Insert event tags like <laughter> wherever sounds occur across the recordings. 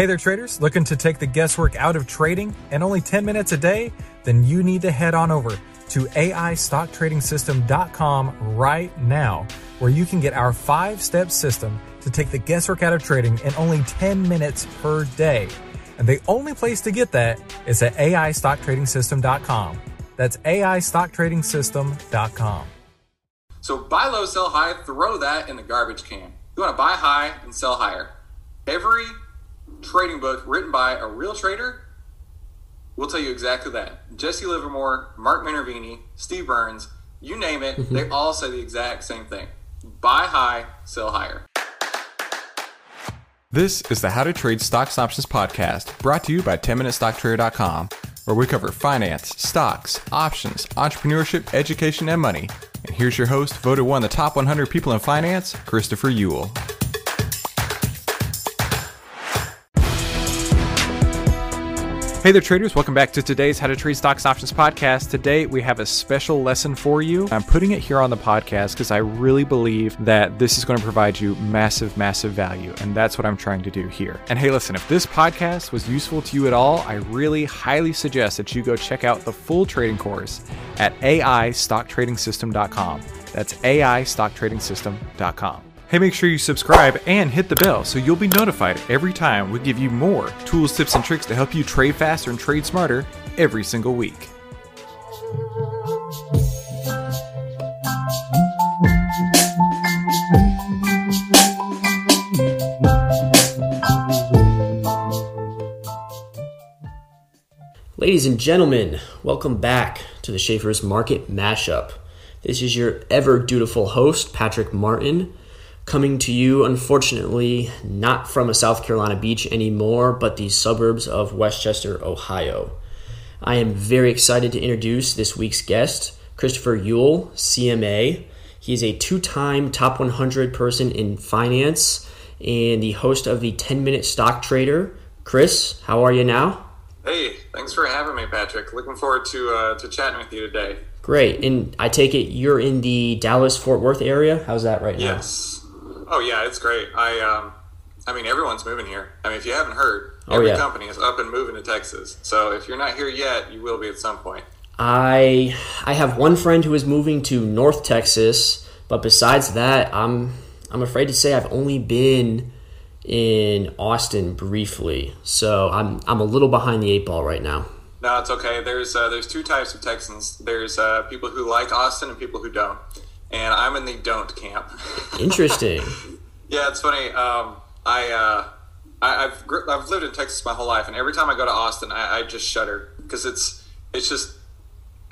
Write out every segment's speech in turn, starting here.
Hey there, traders. Looking to take the guesswork out of trading and only 10 minutes a day? Then you need to head on over to AIStockTradingSystem.com right now, where you can get our five step system to take the guesswork out of trading in only 10 minutes per day. And the only place to get that is at AIStockTradingSystem.com. That's AIStockTradingSystem.com. So buy low, sell high, throw that in the garbage can. You want to buy high and sell higher. Every trading book written by a real trader We'll tell you exactly that. Jesse Livermore, Mark Minervini, Steve Burns, you name it, mm-hmm. they all say the exact same thing. Buy high, sell higher. This is the How to Trade Stocks and Options podcast brought to you by 10MinuteStockTrader.com, where we cover finance, stocks, options, entrepreneurship, education, and money. And here's your host, voted one of the top 100 people in finance, Christopher Uhl. Hey there, traders. Welcome back to today's How to Trade Stocks Options podcast. Today, we have a special lesson for you. I'm putting it here on the podcast because I really believe that this is going to provide you massive, massive value. And that's what I'm trying to do here. And hey, listen, if this podcast was useful to you at all, I really highly suggest that you go check out the full trading course at AIStockTradingSystem.com. That's AIStockTradingSystem.com. Hey, make sure you subscribe and hit the bell so you'll be notified every time we give you more tools, tips, and tricks to help you trade faster and trade smarter every single week. Ladies and gentlemen, welcome back to the Schaeffer's Market Mashup. This is your ever dutiful host, Patrick Martin, coming to you, unfortunately, not from a South Carolina beach anymore, but the suburbs of West Chester, Ohio. I am very excited to introduce this week's guest, Christopher Uhl, CMA. He's a two time top 100 person in finance and the host of the 10 Minute Stock Trader. Chris, how are you now? Hey, thanks for having me, Patrick. Looking forward to uh, to chatting with you today. Great. And I take it you're in the Dallas Fort Worth area. How's that right now? Yes. Oh yeah, it's great. I um, I mean everyone's moving here. I mean if you haven't heard, Oh, every yeah. company is up and moving to Texas. So if you're not here yet, you will be at some point. I I have one friend who is moving to North Texas, but besides that, I'm I'm afraid to say I've only been in Austin briefly. So I'm I'm a little behind the eight ball right now. No, it's okay. There's uh, there's two types of Texans. There's uh, people who like Austin and people who don't. And I'm in the don't camp. Interesting. <laughs> yeah, it's funny. Um, I, uh, I I've gr- I've lived in Texas my whole life, and every time I go to Austin, I, I just shudder because it's it's just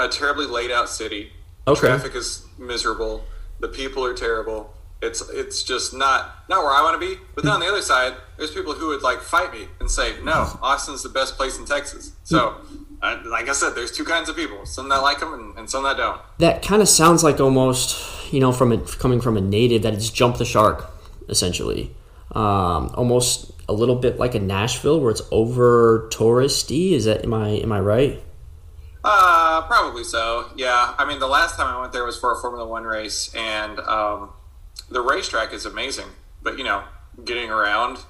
a terribly laid out city. Okay. Traffic is miserable. The people are terrible. It's it's just not not where I want to be. But then on the other side, there's people who would like fight me and say, "No, Austin's the best place in Texas." So, uh, like I said, there's two kinds of people: some that like them and, and some that don't. that kind of sounds like almost you know from a, coming from a native that it's jumped the shark essentially. Um, almost a little bit like a Nashville where it's over touristy. Is that am I am I right? Uh, probably so. Yeah. I mean, the last time I went there was for a Formula One race, and um, the racetrack is amazing. But you know, getting around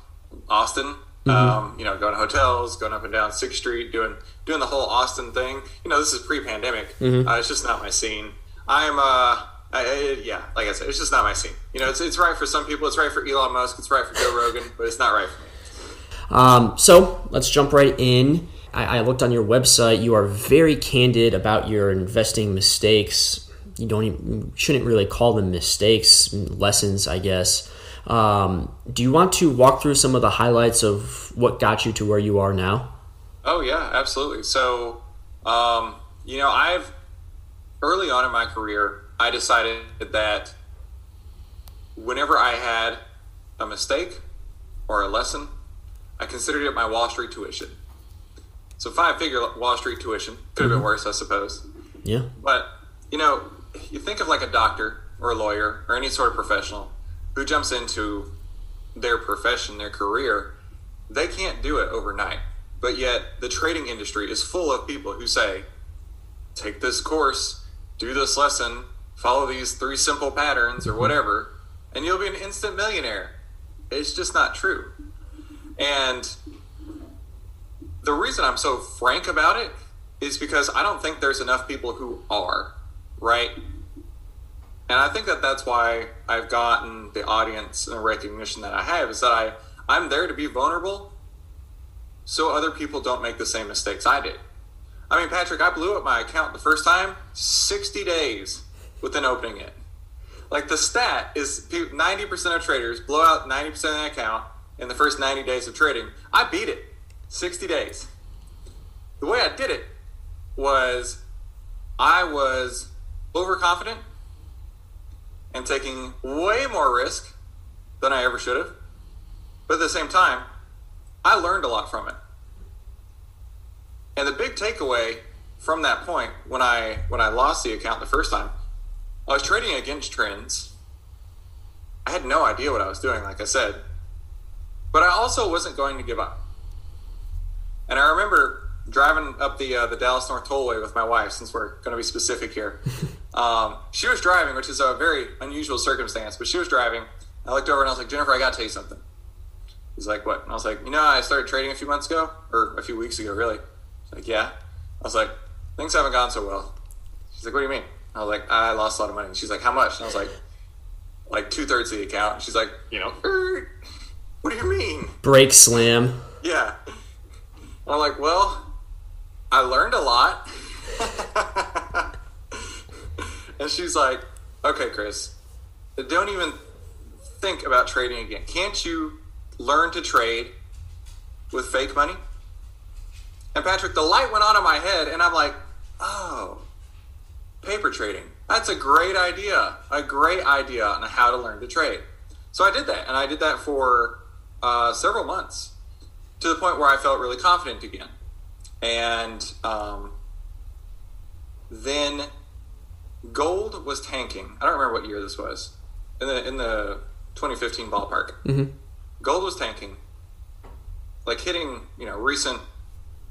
Austin, um, you know, going to hotels, going up and down Sixth Street, doing doing the whole Austin thing. You know, this is pre-pandemic. Uh, it's just not my scene. I'm uh. I, I- yeah, like I said, it's just not my scene. You know, it's, it's right for some people. It's right for Elon Musk. It's right for Joe Rogan, but it's not right for me. Um, so let's jump right in. I, I looked on your website. You are very candid about your investing mistakes. You don't even, you shouldn't really call them mistakes, lessons, I guess. Um, do you want to walk through some of the highlights of what got you to where you are now? Oh yeah, absolutely. So, um, you know, I've early on in my career, I decided that whenever I had a mistake or a lesson, I considered it my Wall Street tuition. So five figure Wall Street tuition could have been worse, I suppose. Yeah. But you know, you think of like a doctor or a lawyer or any sort of professional who jumps into their profession, their career, they can't do it overnight. But yet, the trading industry is full of people who say, take this course, do this lesson, follow these three simple patterns or whatever, and you'll be an instant millionaire. It's just not true. And the reason I'm so frank about it is because I don't think there's enough people who are, right? And I think that that's why I've gotten the audience and the recognition that I have is that I I'm there to be vulnerable so other people don't make the same mistakes I did. I mean, Patrick, I blew up my account the first time 60 days within opening it. Like the stat is 90% of traders blow out 90% of the account in the first 90 days of trading. I beat it 60 days. The way I did it was I was overconfident and taking way more risk than I ever should have. But at the same time, I learned a lot from it. And the big takeaway from that point when I when I lost the account the first time, I was trading against trends. I had no idea what I was doing, like I said. But I also wasn't going to give up. And I remember driving up the uh, the Dallas North Tollway with my wife, since we're going to be specific here. <laughs> um, she was driving, which is a very unusual circumstance, but she was driving. I looked over and I was like, Jennifer, I got to tell you something. He's like, what? And I was like, you know, I started trading a few months ago, or a few weeks ago, really. He's like, yeah. I was like, things haven't gone so well. She's like, what do you mean? I was like, I lost a lot of money. she's like, how much? And I was like, like two thirds of the account. And she's like, you know, er, what do you mean? Brake slam. Yeah. And I'm like, well, I learned a lot. <laughs> and she's like, okay, Chris, don't even think about trading again. Can't you learn to trade with fake money? And Patrick, the light went on in my head, and I'm like, oh, paper trading. That's a great idea. A great idea on how to learn to trade. So I did that, and I did that for uh, several months to the point where I felt really confident again. And um, then gold was tanking. I don't remember what year this was. In the in the 2015 ballpark. Mm-hmm. Gold was tanking, like hitting you know recent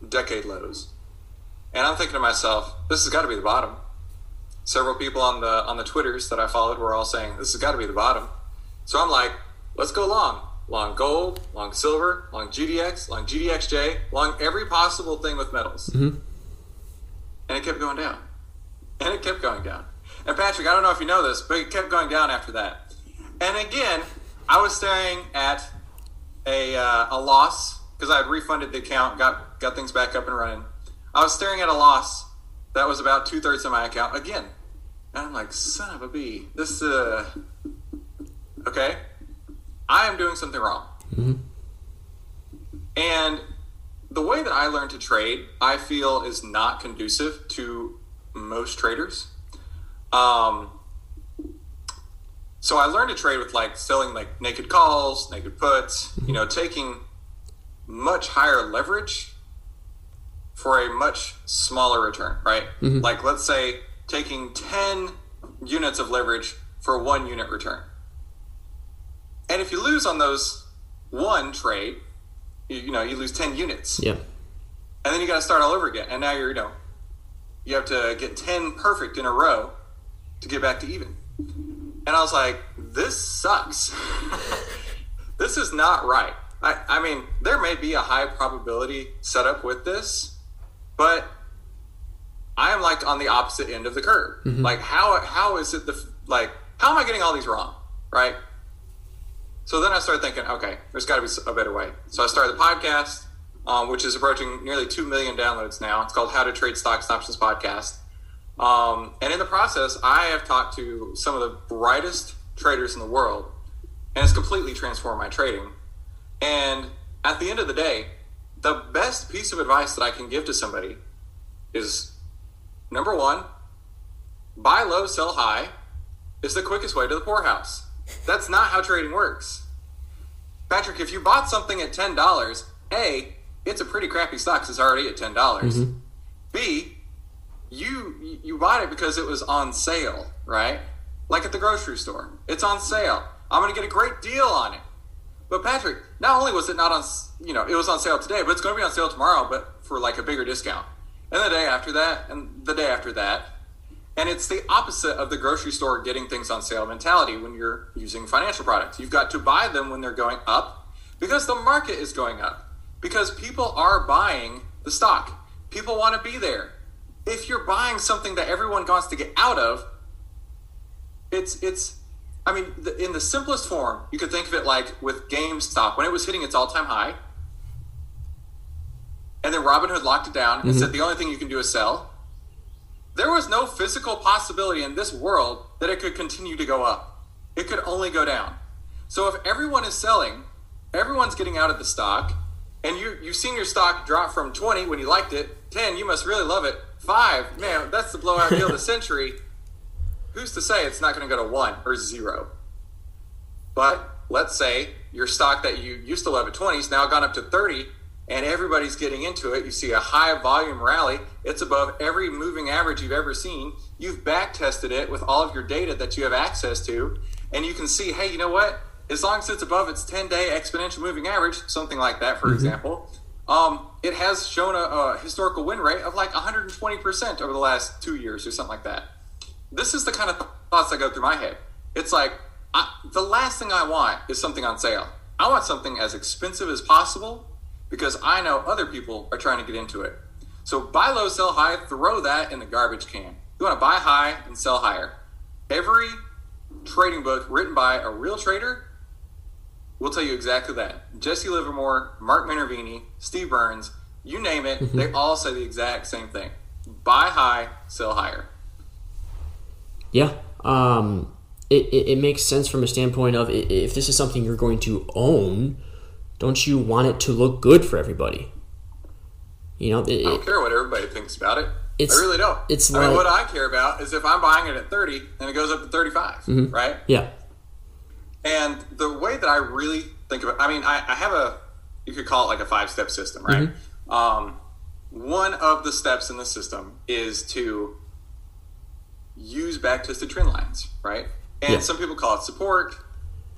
decade lows. And I'm thinking to myself, this has got to be the bottom. Several people on the on the Twitters that I followed were all saying this has got to be the bottom. So I'm like, let's go long. Long gold, long silver, long GDX, long GDXJ, long every possible thing with metals. Mm-hmm. And it kept going down. And it kept going down. And Patrick, I don't know if you know this, but it kept going down after that. And again, I was staring at a, uh, a loss because I had refunded the account, got got things back up and running. I was staring at a loss that was about two thirds of my account again, and I'm like, son of a bee, this uh, okay, I am doing something wrong. Mm-hmm. And the way that I learned to trade, I feel, is not conducive to most traders. Um, so I learned to trade with like selling like naked calls, naked puts, you know, taking much higher leverage for a much smaller return, right? Mm-hmm. Like let's say taking 10 units of leverage for one unit return. And if you lose on those one trade, you, you know, you lose 10 units. Yeah. And then you got to start all over again. And now you're, you know, you have to get 10 perfect in a row to get back to even. And I was like, this sucks. <laughs> this is not right. I, I mean, there may be a high probability setup with this, but I am like on the opposite end of the curve. Mm-hmm. Like, how how is it the like? How am I getting all these wrong? Right. So then I started thinking, okay, there's got to be a better way. So I started the podcast, um, which is approaching nearly two million downloads now. It's called How to Trade Stocks and Options Podcast. Um, and in the process, I have talked to some of the brightest traders in the world, and it's completely transformed my trading. And at the end of the day, the best piece of advice that I can give to somebody is number one, buy low, sell high is the quickest way to the poorhouse. That's not how trading works. Patrick, if you bought something at $10, A, it's a pretty crappy stock because it's already at $10. mm hmm B, you you bought it because it was on sale, right? Like at the grocery store. It's on sale. I'm going to get a great deal on it. But Patrick, not only was it not on, you know, it was on sale today, but it's going to be on sale tomorrow, but for like a bigger discount. And the day after that, and the day after that. And it's the opposite of the grocery store getting things on sale mentality when you're using financial products. You've got to buy them when they're going up because the market is going up. Because people are buying the stock. People want to be there. If you're buying something that everyone wants to get out of, it's it's. I mean, the, in the simplest form, you could think of it like with GameStop when it was hitting its all-time high, and then Robinhood locked it down and mm-hmm. said the only thing you can do is sell. There was no physical possibility in this world that it could continue to go up. It could only go down. So if everyone is selling, everyone's getting out of the stock, and you you've seen your stock drop from 20 when you liked it, 10, you must really love it. 5, man, that's the blowout deal of the century. <laughs> Who's to say it's not going to go to 1 or 0? But let's say your stock that you used to love at 20 is now gone up to 30 and everybody's getting into it. You see a high volume rally. It's above every moving average you've ever seen. You've back tested it with all of your data that you have access to, and you can see, hey, you know what? As long as it's above its 10 day exponential moving average, something like that, for example, um, it has shown a, a historical win rate of like 120% over the last two years or something like that. This is the kind of thoughts that go through my head. It's like, I, the last thing I want is something on sale. I want something as expensive as possible because I know other people are trying to get into it. So buy low, sell high, throw that in the garbage can. You want to buy high and sell higher. Every trading book written by a real trader will tell you exactly that. Jesse Livermore, Mark Minervini, Steve Burns, you name it, they all say the exact same thing. Buy high, sell higher. Yeah. Um, it, it, it makes sense from a standpoint of if this is something you're going to own, don't you want it to look good for everybody? You know, it, I don't care what everybody thinks about it. It's- I really don't. it's I mean, what I care about is if I'm buying it at 30 and it goes up to 35, Mm-hmm. right? yeah. And the way that I really think of it, I mean, I, I have a, you could call it like a five step system, right? Um, one of the steps in the system is to use back tested trend lines, right? And Yeah. some people call it support.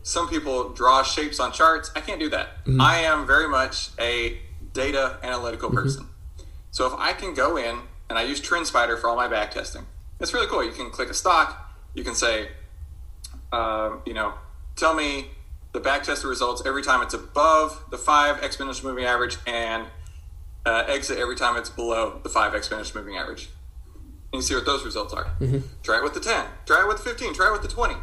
Some people draw shapes on charts. I can't do that. I am very much a data analytical person. So if I can go in and I use TrendSpider for all my back testing, it's really cool. You can click a stock. You can say, um, you know, tell me the back tested results every time it's above the five exponential moving average and uh, exit every time it's below the five exponential moving average. And see what those results are. Try it with the 10, try it with the 15, try it with the 20.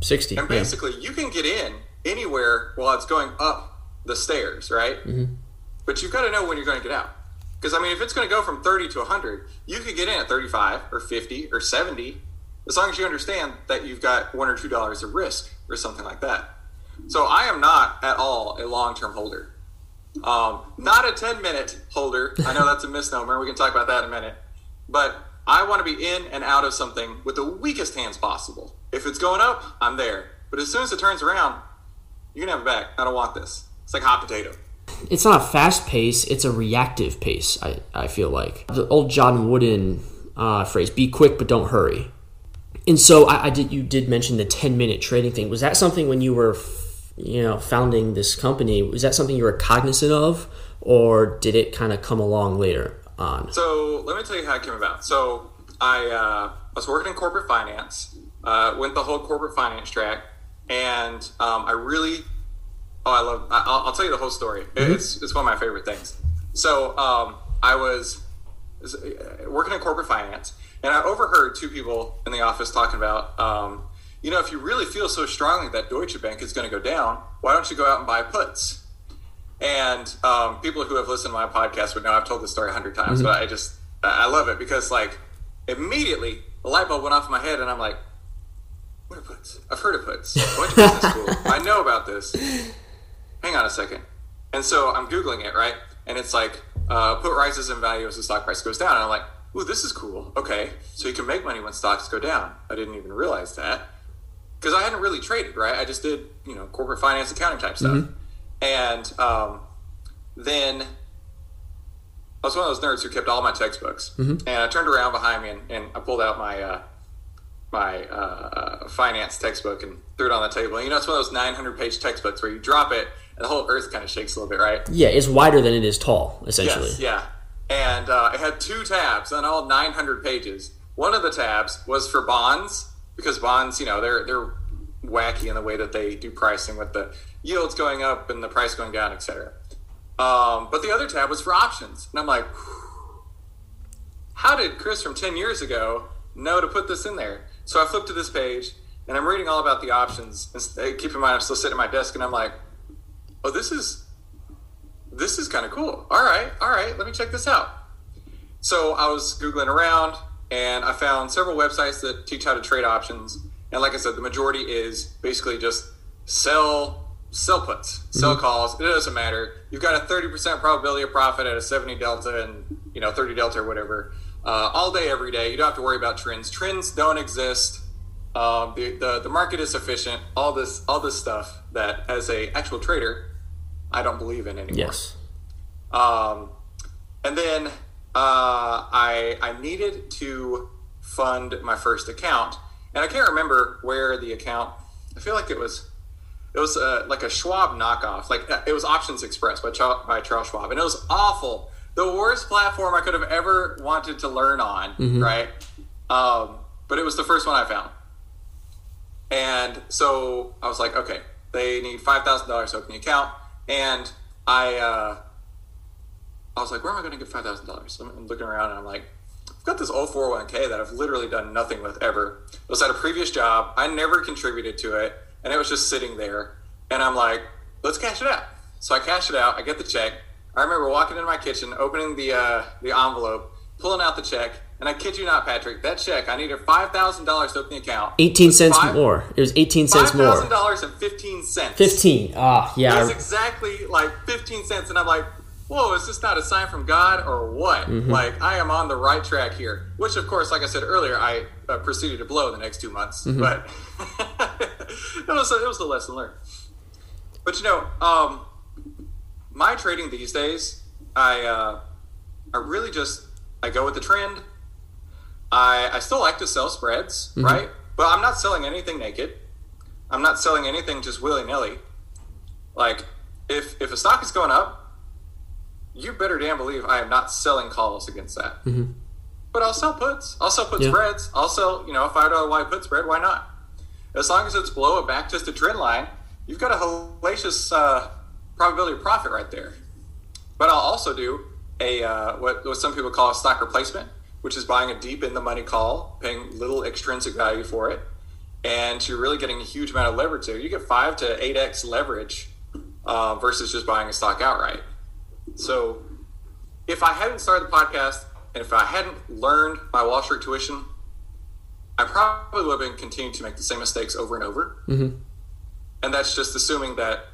60. And yeah. basically, you can get in anywhere while it's going up the stairs, right? But you've got to know when you're going to get out. Because, I mean, if it's going to go from 30 to 100, you could get in at 35 or 50 or 70 as long as you understand that you've got one or two dollars of risk or something like that. So I am not at all a long term holder. Um, not a 10 minute holder. I know that's a misnomer. We can talk about that in a minute. But I want to be in and out of something with the weakest hands possible. If it's going up, I'm there. But as soon as it turns around, you can have it back. I don't want this. It's like hot potato. it's not a fast pace, it's a reactive pace, I, I feel like. The old John Wooden uh, phrase, be quick but don't hurry. And so I, I did you did mention the 10 minute trading thing. Was that something when you were f- you know founding this company, was that something you were cognizant of or did it kind of come along later on? So let me tell you how it came about. So I uh, was working in corporate finance, uh, went the whole corporate finance track, and um, I really, oh, I love. I- I'll, I'll tell you the whole story. It's it's one of my favorite things. So um, I was was, uh, working in corporate finance, and I overheard two people in the office talking about. Um, you know, if you really feel so strongly that Deutsche Bank is going to go down, why don't you go out and buy puts? And um, people who have listened to my podcast would know I've told this story a hundred times, but I just I love it because like immediately the light bulb went off in my head, and I'm like, "What are puts? I've heard of puts. I went to business school. <laughs> I know about this. Hang on a second. And so I'm googling it right, and it's like uh, put rises in value as the stock price goes down, and I'm like, "Ooh, this is cool. Okay, so you can make money when stocks go down. I didn't even realize that." because I hadn't really traded, right? I just did, you know, corporate finance, accounting type stuff. And um, then I was one of those nerds who kept all my textbooks. And I turned around behind me and, and I pulled out my uh, my uh, finance textbook and threw it on the table. And, you know, it's one of those 900 page textbooks where you drop it and the whole earth kind of shakes a little bit, right? Yeah, it's wider than it is tall, essentially. Yes, yeah. And uh, it had two tabs on all 900 pages. One of the tabs was for bonds because bonds, you know, they're they're wacky in the way that they do pricing with the yields going up and the price going down, etc. Um, but the other tab was for options, and I'm like, how did Chris from ten years ago know to put this in there? So I flipped to this page, and I'm reading all about the options. And keep in mind, I'm still sitting at my desk, and I'm like, oh, this is this is kind of cool. All right, all right, let me check this out. So I was googling around, and I found several websites that teach how to trade options. And like I said, the majority is basically just sell sell puts, sell mm-hmm. calls. It doesn't matter. You've got a 30% probability of profit at a 70 delta and you know 30 delta or whatever uh, all day, every day. You don't have to worry about trends. Trends don't exist. Um, the, the the market is sufficient. All this all this stuff that as a actual trader, I don't believe in anymore. Yes. Um, and then uh, I I needed to fund my first account, and I can't remember where the account. I feel like it was it was uh, like a Schwab knockoff. Like uh, it was optionsXpress by, Ch- by Charles Schwab, and it was awful. The worst platform I could have ever wanted to learn on, mm-hmm. right? Um, but it was the first one I found, and so I was like, okay, they need five thousand dollars to open the account, and I, uh, I was like, where am I going to get five thousand dollars? I'm looking around, and I'm like, I've got this old 401k that I've literally done nothing with ever. It was at a previous job. I never contributed to it and it was just sitting there. And I'm like, let's cash it out. So I cash it out. I get the check. I remember walking into my kitchen, opening the uh, the envelope, pulling out the check, and I kid you not, Patrick, that check I needed five thousand dollars to open the account. Eighteen cents five, more. It was eighteen cents more. Five thousand dollars and fifteen cents. Fifteen. Ah, yeah. It was exactly like fifteen cents, and I'm like, whoa, is this not a sign from God or what? Mm-hmm. Like, I am on the right track here. Which, of course, like I said earlier, I uh, proceeded to blow the next two months. Mm-hmm. But <laughs> it, was a, it was a lesson learned. But, you know, um, my trading these days, I, uh, I really just, I go with the trend. I, I still like to sell spreads, mm-hmm. right? But I'm not selling anything naked. I'm not selling anything just willy nilly. Like, if, if a stock is going up, you better damn believe I am not selling calls against that. Mm-hmm. But I'll sell puts. I'll sell put yeah. spreads. I'll sell, you know, a five dollar wide put spread. Why not? As long as it's below a back tested trend line, you've got a hellacious uh, probability of profit right there. But I'll also do a uh, what, what some people call a stock replacement, which is buying a deep in the money call, paying little extrinsic value for it, and you're really getting a huge amount of leverage there. You get five to eight x leverage uh, versus just buying a stock outright. So if I hadn't started the podcast and if I hadn't learned my Wall Street tuition, I probably would have been continuing to make the same mistakes over and over. Mm-hmm. And that's just assuming that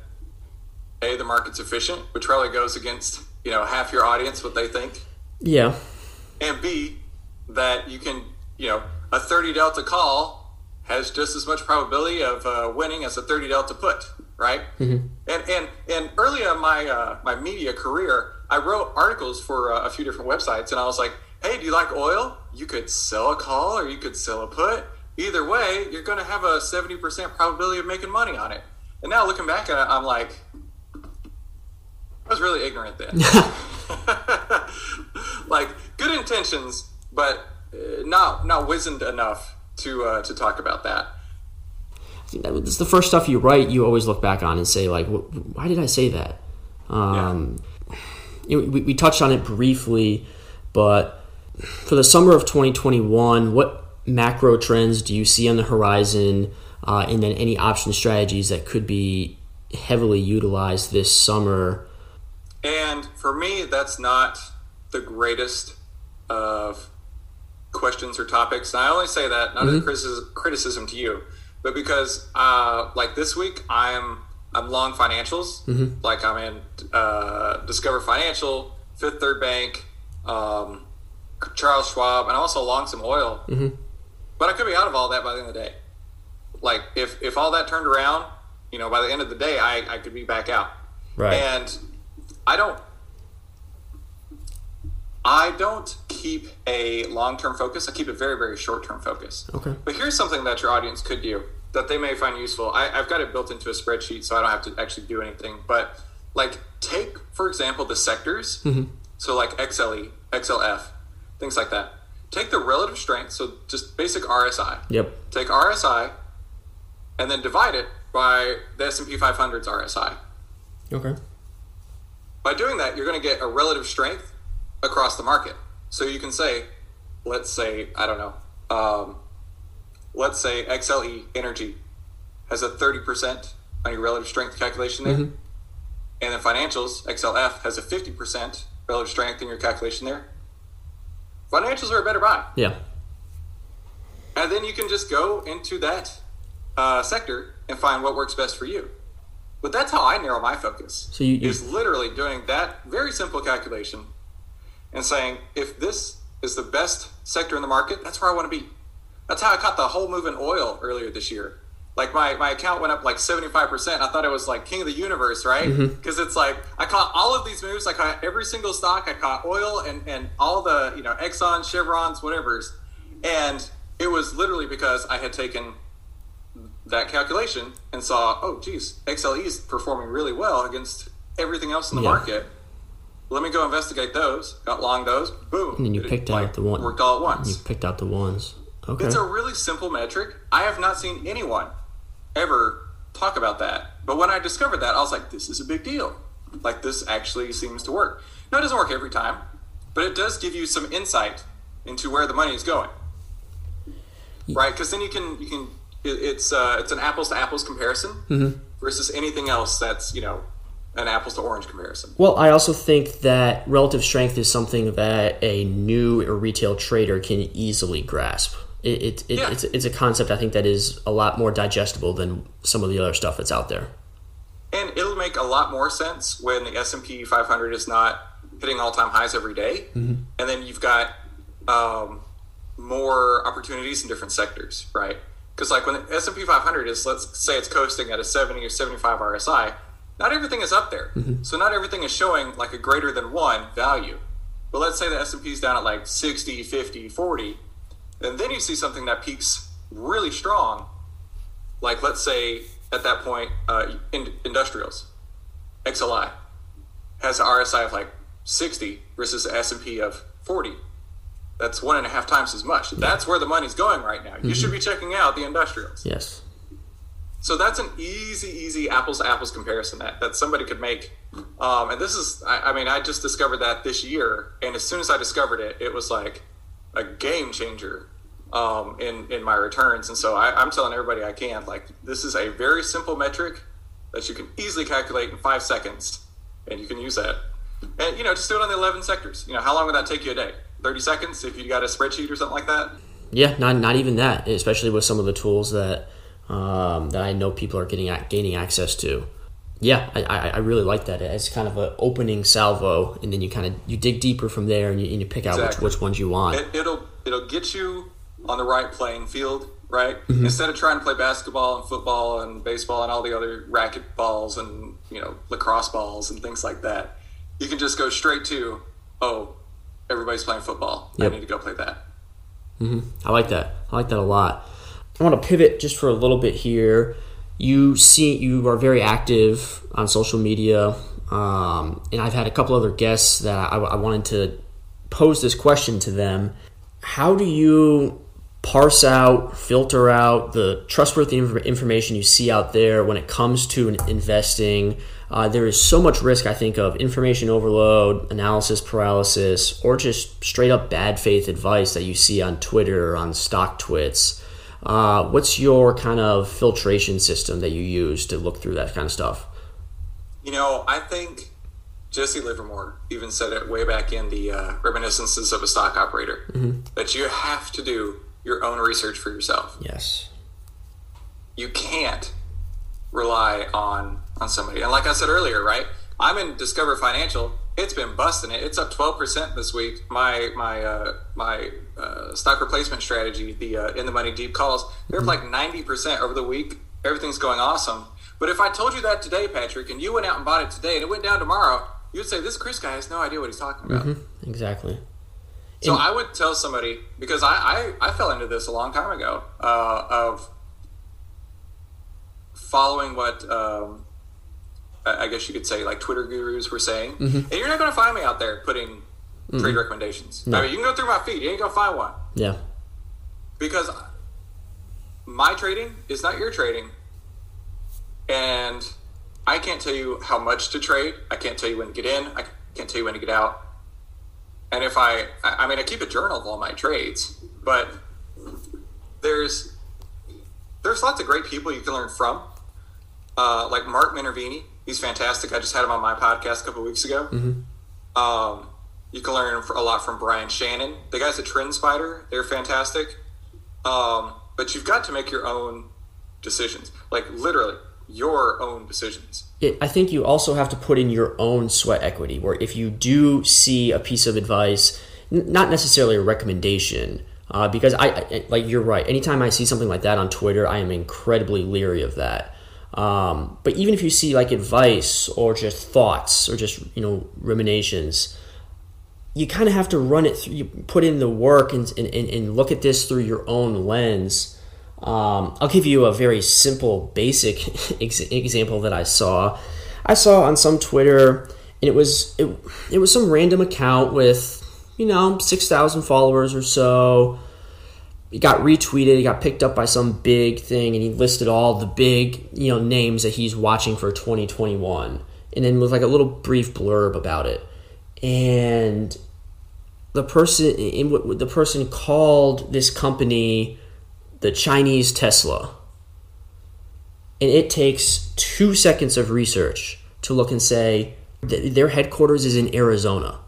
a the market's efficient, which probably goes against you know half your audience what they think. Yeah. And b that you can you know a thirty delta call has just as much probability of uh, winning as a thirty delta put right? Mm-hmm. And and and early in my uh, my media career, I wrote articles for uh, a few different websites, and I was like, "Hey, do you like oil? You could sell a call, or you could sell a put. Either way, you're going to have a seventy percent probability of making money on it." And now looking back at it, I'm like, I was really ignorant then. <laughs> <laughs> like good intentions, but uh, not not wizened enough to uh, to talk about that. It's the first stuff you write you always look back on and say like why did i say that? Um, yeah. we, we touched on it briefly but for the summer of 2021 what macro trends do you see on the horizon uh, and then any option strategies that could be heavily utilized this summer? And for me that's not the greatest of questions or topics and i only say that not mm-hmm. as a criticism to you but because uh, like this week I'm I'm long financials. Mm-hmm. Like I'm in uh, Discover Financial, Fifth Third Bank, um, Charles Schwab, and I'm also long some oil. Mm-hmm. But I could be out of all that by the end of the day. Like if if all that turned around, you know, by the end of the day, I, I could be back out. Right. And I don't I don't keep a long term focus. I keep a very, very short term focus. Okay. But here's something that your audience could do that they may find useful. I, have got it built into a spreadsheet, so I don't have to actually do anything. But like, take for example the sectors. Mm-hmm. So like XLE, XLF, things like that. Take the relative strength, so just basic RSI. Yep. Take RSI, and then divide it by the S and P 500's RSI. Okay. By doing that, you're going to get a relative strength across the market. So you can say, let's say, I don't know, um, let's say XLE Energy has a 30% on your relative strength calculation there. Mm-hmm. And then financials, XLF, has a 50% relative strength in your calculation there. Financials are a better buy. Yeah. And then you can just go into that uh, sector and find what works best for you. But that's how I narrow my focus. So you, you is literally doing that very simple calculation and saying if this is the best sector in the market, that's where I want to be. That's how I caught the whole move in oil earlier this year. Like my, my account went up like 75%. I thought it was like king of the universe, right? Because mm-hmm. it's like I caught all of these moves. I caught every single stock. I caught oil and, and all the, you know, Exxon, Chevrons, whatever's. And it was literally because I had taken that calculation and saw, oh, geez, XLE is performing really well against everything else in the yeah. market. Let me go investigate those. Got long those. Boom. And then you picked out the one. Worked all at once. You picked out the ones. Okay. It's a really simple metric. I have not seen anyone ever talk about that. But when I discovered that, I was like, this is a big deal. Like, this actually seems to work. Now it doesn't work every time, but it does give you some insight into where the money is going. Right? Because then you can, you can, it's, uh, it's an apples to apples comparison mm-hmm. versus anything else that's, you know, an apples to orange comparison. Well, I also think that relative strength is something that a new or retail trader can easily grasp. It, it, it yeah. it's, it's a concept I think that is a lot more digestible than some of the other stuff that's out there. And it'll make a lot more sense when the S and P 500 is not hitting all time highs every day. Mm-hmm. and then you've got um, more opportunities in different sectors, right? Because like when the S and P 500 is, let's say it's coasting at a 70 or 75 RSI, not everything is up there. Mm-hmm. So not everything is showing like a greater than one value. But let's say the S and P is down at like 60, 50, 40 and then you see something that peaks really strong, like let's say at that point, uh, in, industrials, XLI has an RSI of like 60 versus the S&P of 40. That's one and a half times as much. That's where the money's going right now. You mm-hmm. should be checking out the industrials. Yes. So that's an easy, easy apples to apples comparison that, that somebody could make. Um, and this is, I, I mean, I just discovered that this year. And as soon as I discovered it, it was like a game changer um, in in my returns. And so I, I'm telling everybody I can like this is a very simple metric that you can easily calculate in five seconds, and you can use that. And you know, just do it on the 11 sectors. You know, how long would that take you a day? 30 seconds if you got a spreadsheet or something like that. Yeah, not not even that. Especially with some of the tools that um, that I know people are getting at, gaining access to. Yeah, I, I, really like that. It's kind of an opening salvo, and then you kind of you dig deeper from there, and you, and you pick out exactly. which, which ones you want. It, it'll it'll get you on the right playing field, right? Mm-hmm. Instead of trying to play basketball and football and baseball and all the other racket balls and you know lacrosse balls and things like that, you can just go straight to, oh, everybody's playing football. Yep. I need to go play that. Mm-hmm. I like that. I like that a lot. I want to pivot just for a little bit here. You see, you are very active on social media, um, and I've had a couple other guests that I, I wanted to pose this question to them. How do you parse out, filter out the trustworthy information you see out there when it comes to investing. Uh, there is so much risk, I think, of information overload, analysis paralysis, or just straight up bad faith advice that you see on Twitter or on StockTwits. Uh, what's your kind of filtration system that you use to look through that kind of stuff? You know, I think Jesse Livermore even said it way back in the uh, Reminiscences of a Stock Operator mm-hmm. that you have to do your own research for yourself. Yes. You can't rely on on somebody. And like I said earlier, right? I'm in Discover Financial. It's been busting it. It's up 12% this week. My my uh, my uh, stock replacement strategy, the uh, in the money deep calls, they're mm-hmm. like 90% over the week. Everything's going awesome. But if I told you that today, Patrick, and you went out and bought it today, and it went down tomorrow, you'd say this Chris guy has no idea what he's talking about. Mm-hmm. Exactly. So I would tell somebody because I, I, I fell into this a long time ago uh, of following what um, I guess you could say like Twitter gurus were saying, mm-hmm. and you're not going to find me out there putting mm-hmm. trade recommendations. No. I mean, you can go through my feed, you ain't gonna find one. Yeah, because my trading is not your trading, and I can't tell you how much to trade. I can't tell you when to get in. I can't tell you when to get out. And if I, I mean, I keep a journal of all my trades, but there's there's lots of great people you can learn from. Uh, like Mark Minervini, he's fantastic. I just had him on my podcast a couple weeks ago. Mm-hmm. Um, you can learn a lot from Brian Shannon. The guys at TrendSpider, they're fantastic. Um, but you've got to make your own decisions, like literally your own decisions. It, I think you also have to put in your own sweat equity, where if you do see a piece of advice, n- not necessarily a recommendation, uh, because I, I, like you're right. Anytime I see something like that on Twitter, I am incredibly leery of that. Um, but even if you see like advice or just thoughts or just you know ruminations, you kind of have to run it through. You put in the work and, and, and look at this through your own lens. Um, I'll give you a very simple, basic <laughs> ex- example that I saw. I saw on some Twitter, and it was it, it was some random account with you know six thousand followers or so. It got retweeted. It got picked up by some big thing, and he listed all the big you know names that he's watching for 2021, and then with like a little brief blurb about it and the person in the person called this company the Chinese Tesla. And it takes two seconds of research to look and say their headquarters is in Arizona.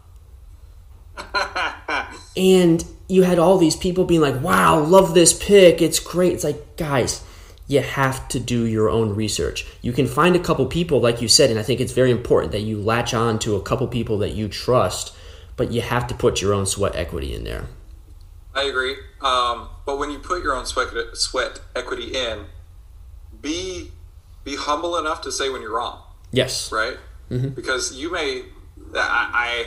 <laughs> and you had all these people being like, wow, love this pick. It's great. It's like, guys, you have to do your own research. You can find a couple people, like you said, and I think it's very important that you latch on to a couple people that you trust, but you have to put your own sweat equity in there. I agree. Um, but when you put your own sweat, sweat equity in, be be humble enough to say when you're wrong. Yes. Right. Mm-hmm. Because you may, I, I,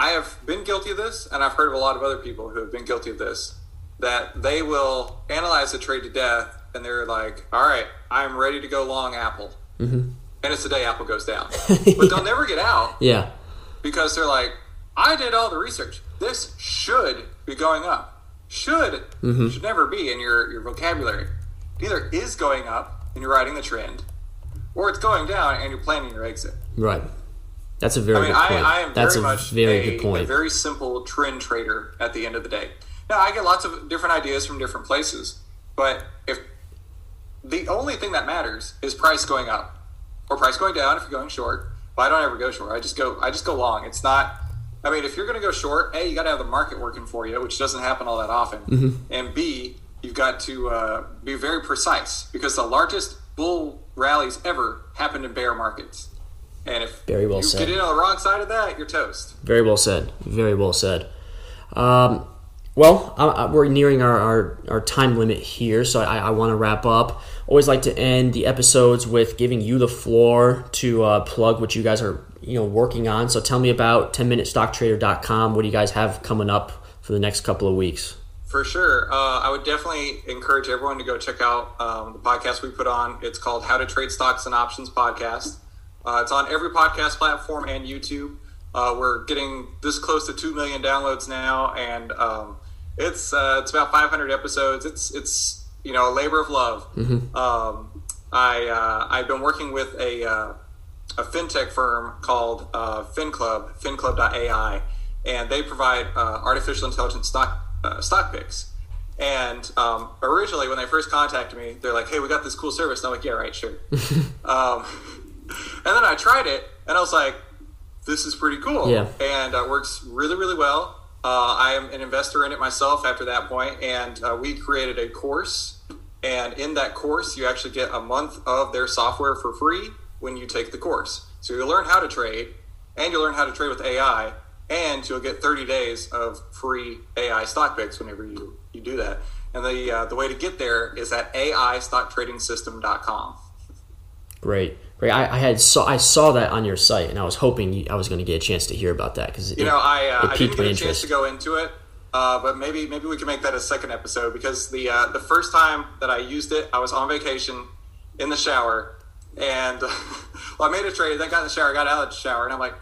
I have been guilty of this, and I've heard of a lot of other people who have been guilty of this. That they will analyze a trade to death and they're like, "All right, I'm ready to go long Apple," mm-hmm. and it's the day Apple goes down, <laughs> but yeah. they'll never get out. Yeah, because they're like, "I did all the research. This should be going up. Should mm-hmm. should never be in your your vocabulary. It either is going up and you're riding the trend, or it's going down and you're planning your exit. Right. That's a very I mean, good point. I, I am That's very a much very a, good point. A very simple trend trader at the end of the day. Now I get lots of different ideas from different places, but if the only thing that matters is price going up or price going down if you're going short. But I don't ever go short. I just go I just go long. It's not I mean, if you're going to go short, A, you got to have the market working for you, which doesn't happen all that often. Mm-hmm. And B, you've got to uh, be very precise because the largest bull rallies ever happened in bear markets. And if very well you said. get in on the wrong side of that, you're toast. Very well said. Very well said. Um, well, I, I, we're nearing our, our, our, time limit here, so I, I want to wrap up. Always like to end the episodes with giving you the floor to uh, plug what you guys are you know working on. So tell me about 10minutestocktrader.com. What do you guys have coming up for the next couple of weeks? For sure. Uh, I would definitely encourage everyone to go check out um, the podcast we put on. It's called How to Trade Stocks and Options Podcast. Uh, it's on every podcast platform and YouTube. Uh, we're getting this close to 2 million downloads now, and um, it's uh, it's about 500 episodes. It's it's you know a labor of love. Mm-hmm. Um, I uh, I've been working with a uh, a fintech firm called uh, FinClub, FinClub.ai, and they provide uh, artificial intelligence stock uh, stock picks. And um, originally, when they first contacted me, they're like, "Hey, we got this cool service." And I'm like, "Yeah, right, sure." <laughs> and then I tried it, and I was like, "This is pretty cool." Yeah. And it works really, really well. Uh, I am an investor in it myself after that point, and uh, we created a course. And in that course, you actually get a month of their software for free when you take the course. So you'll learn how to trade, and you'll learn how to trade with AI, and you'll get 30 days of free AI stock picks whenever you, you do that. And the, uh, the way to get there is at aistocktradingsystem.com. Great. Great. I, I, had saw I saw that on your site, and I was hoping I was going to get a chance to hear about that because you know I, uh, I didn't get a interest. chance to go into it, uh, but maybe maybe we can make that a second episode because the uh, the first time that I used it, I was on vacation in the shower, and <laughs> well, I made a trade. Then got in the shower, got out of the shower, and I'm like,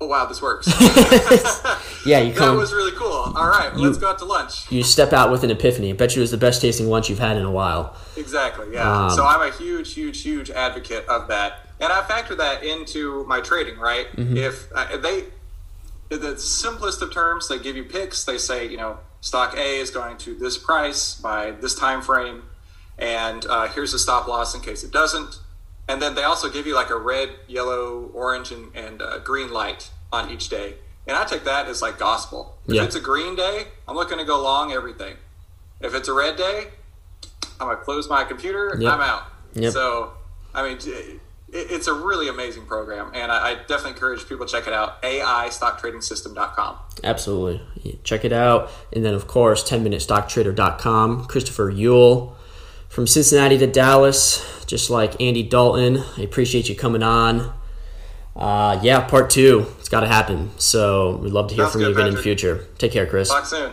oh wow, this works. <laughs> <laughs> yeah, you come. That was really cool. All right, you, let's go out to lunch. You step out with an epiphany. I bet you it was the best tasting lunch you've had in a while. Exactly. Yeah. Um, so I'm a huge, huge, huge advocate of that. and I factor that into my trading. Right, Mm-hmm. if uh, they, the simplest of terms, they give you picks. They say, you know, stock A is going to this price by this time frame, and uh, here's a stop loss in case it doesn't. And then they also give you like a red, yellow, orange, and, and uh, green light on each day. And I take that as like gospel. If Yeah. it's a green day, I'm looking to go long everything. If it's a red day, I'm gonna close my computer. Yep. I'm out. Yep. So, I mean, it, it's a really amazing program, and I, I definitely encourage people to check it out. AIStockTradingSystem.com. Absolutely. Check it out. And then, of course, 10MinuteStockTrader.com. Christopher Uhl from Cincinnati to Dallas, just like Andy Dalton. I appreciate you coming on. Uh, yeah, part two. It's got to happen. So we'd love to hear Sounds from you good, again in the future. Take care, Chris. Talk soon.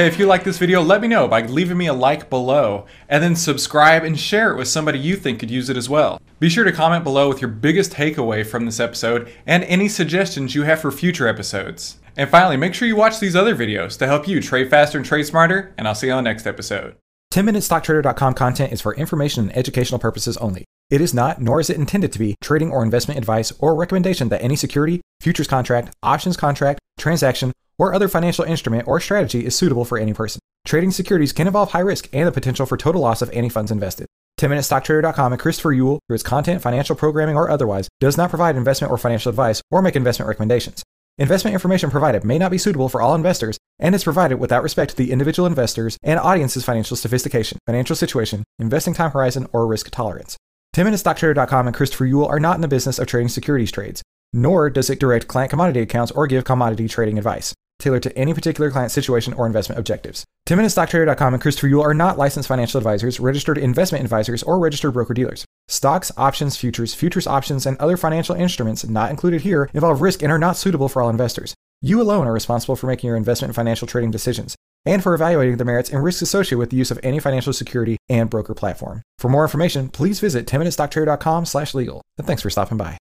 Hey, if you like this video, let me know by leaving me a like below, and then subscribe and share it with somebody you think could use it as well. Be sure to comment below with your biggest takeaway from this episode and any suggestions you have for future episodes. And finally, make sure you watch these other videos to help you trade faster and trade smarter, and I'll see you on the next episode. 10MinuteStockTrader.com content is for information and educational purposes only. It is not, nor is it intended to be, trading or investment advice or recommendation that any security, futures contract, options contract, transaction, or other financial instrument or strategy is suitable for any person. Trading securities can involve high risk and the potential for total loss of any funds invested. 10MinuteStockTrader.com and Christopher Uhl, through its content, financial programming, or otherwise, does not provide investment or financial advice or make investment recommendations. Investment information provided may not be suitable for all investors and is provided without respect to the individual investors and audience's financial sophistication, financial situation, investing time horizon, or risk tolerance. 10MinuteStockTrader.com and Christopher Uhl are not in the business of trading securities trades, nor does it direct client commodity accounts or give commodity trading advice tailored to any particular client situation or investment objectives. 10MinuteStockTrader.com and Christopher Uhl are not licensed financial advisors, registered investment advisors, or registered broker dealers. Stocks, options, futures, futures options, and other financial instruments not included here involve risk and are not suitable for all investors. You alone are responsible for making your investment and financial trading decisions and for evaluating the merits and risks associated with the use of any financial security and broker platform. For more information, please visit 10minutestocktrader.com slash legal. And thanks for stopping by.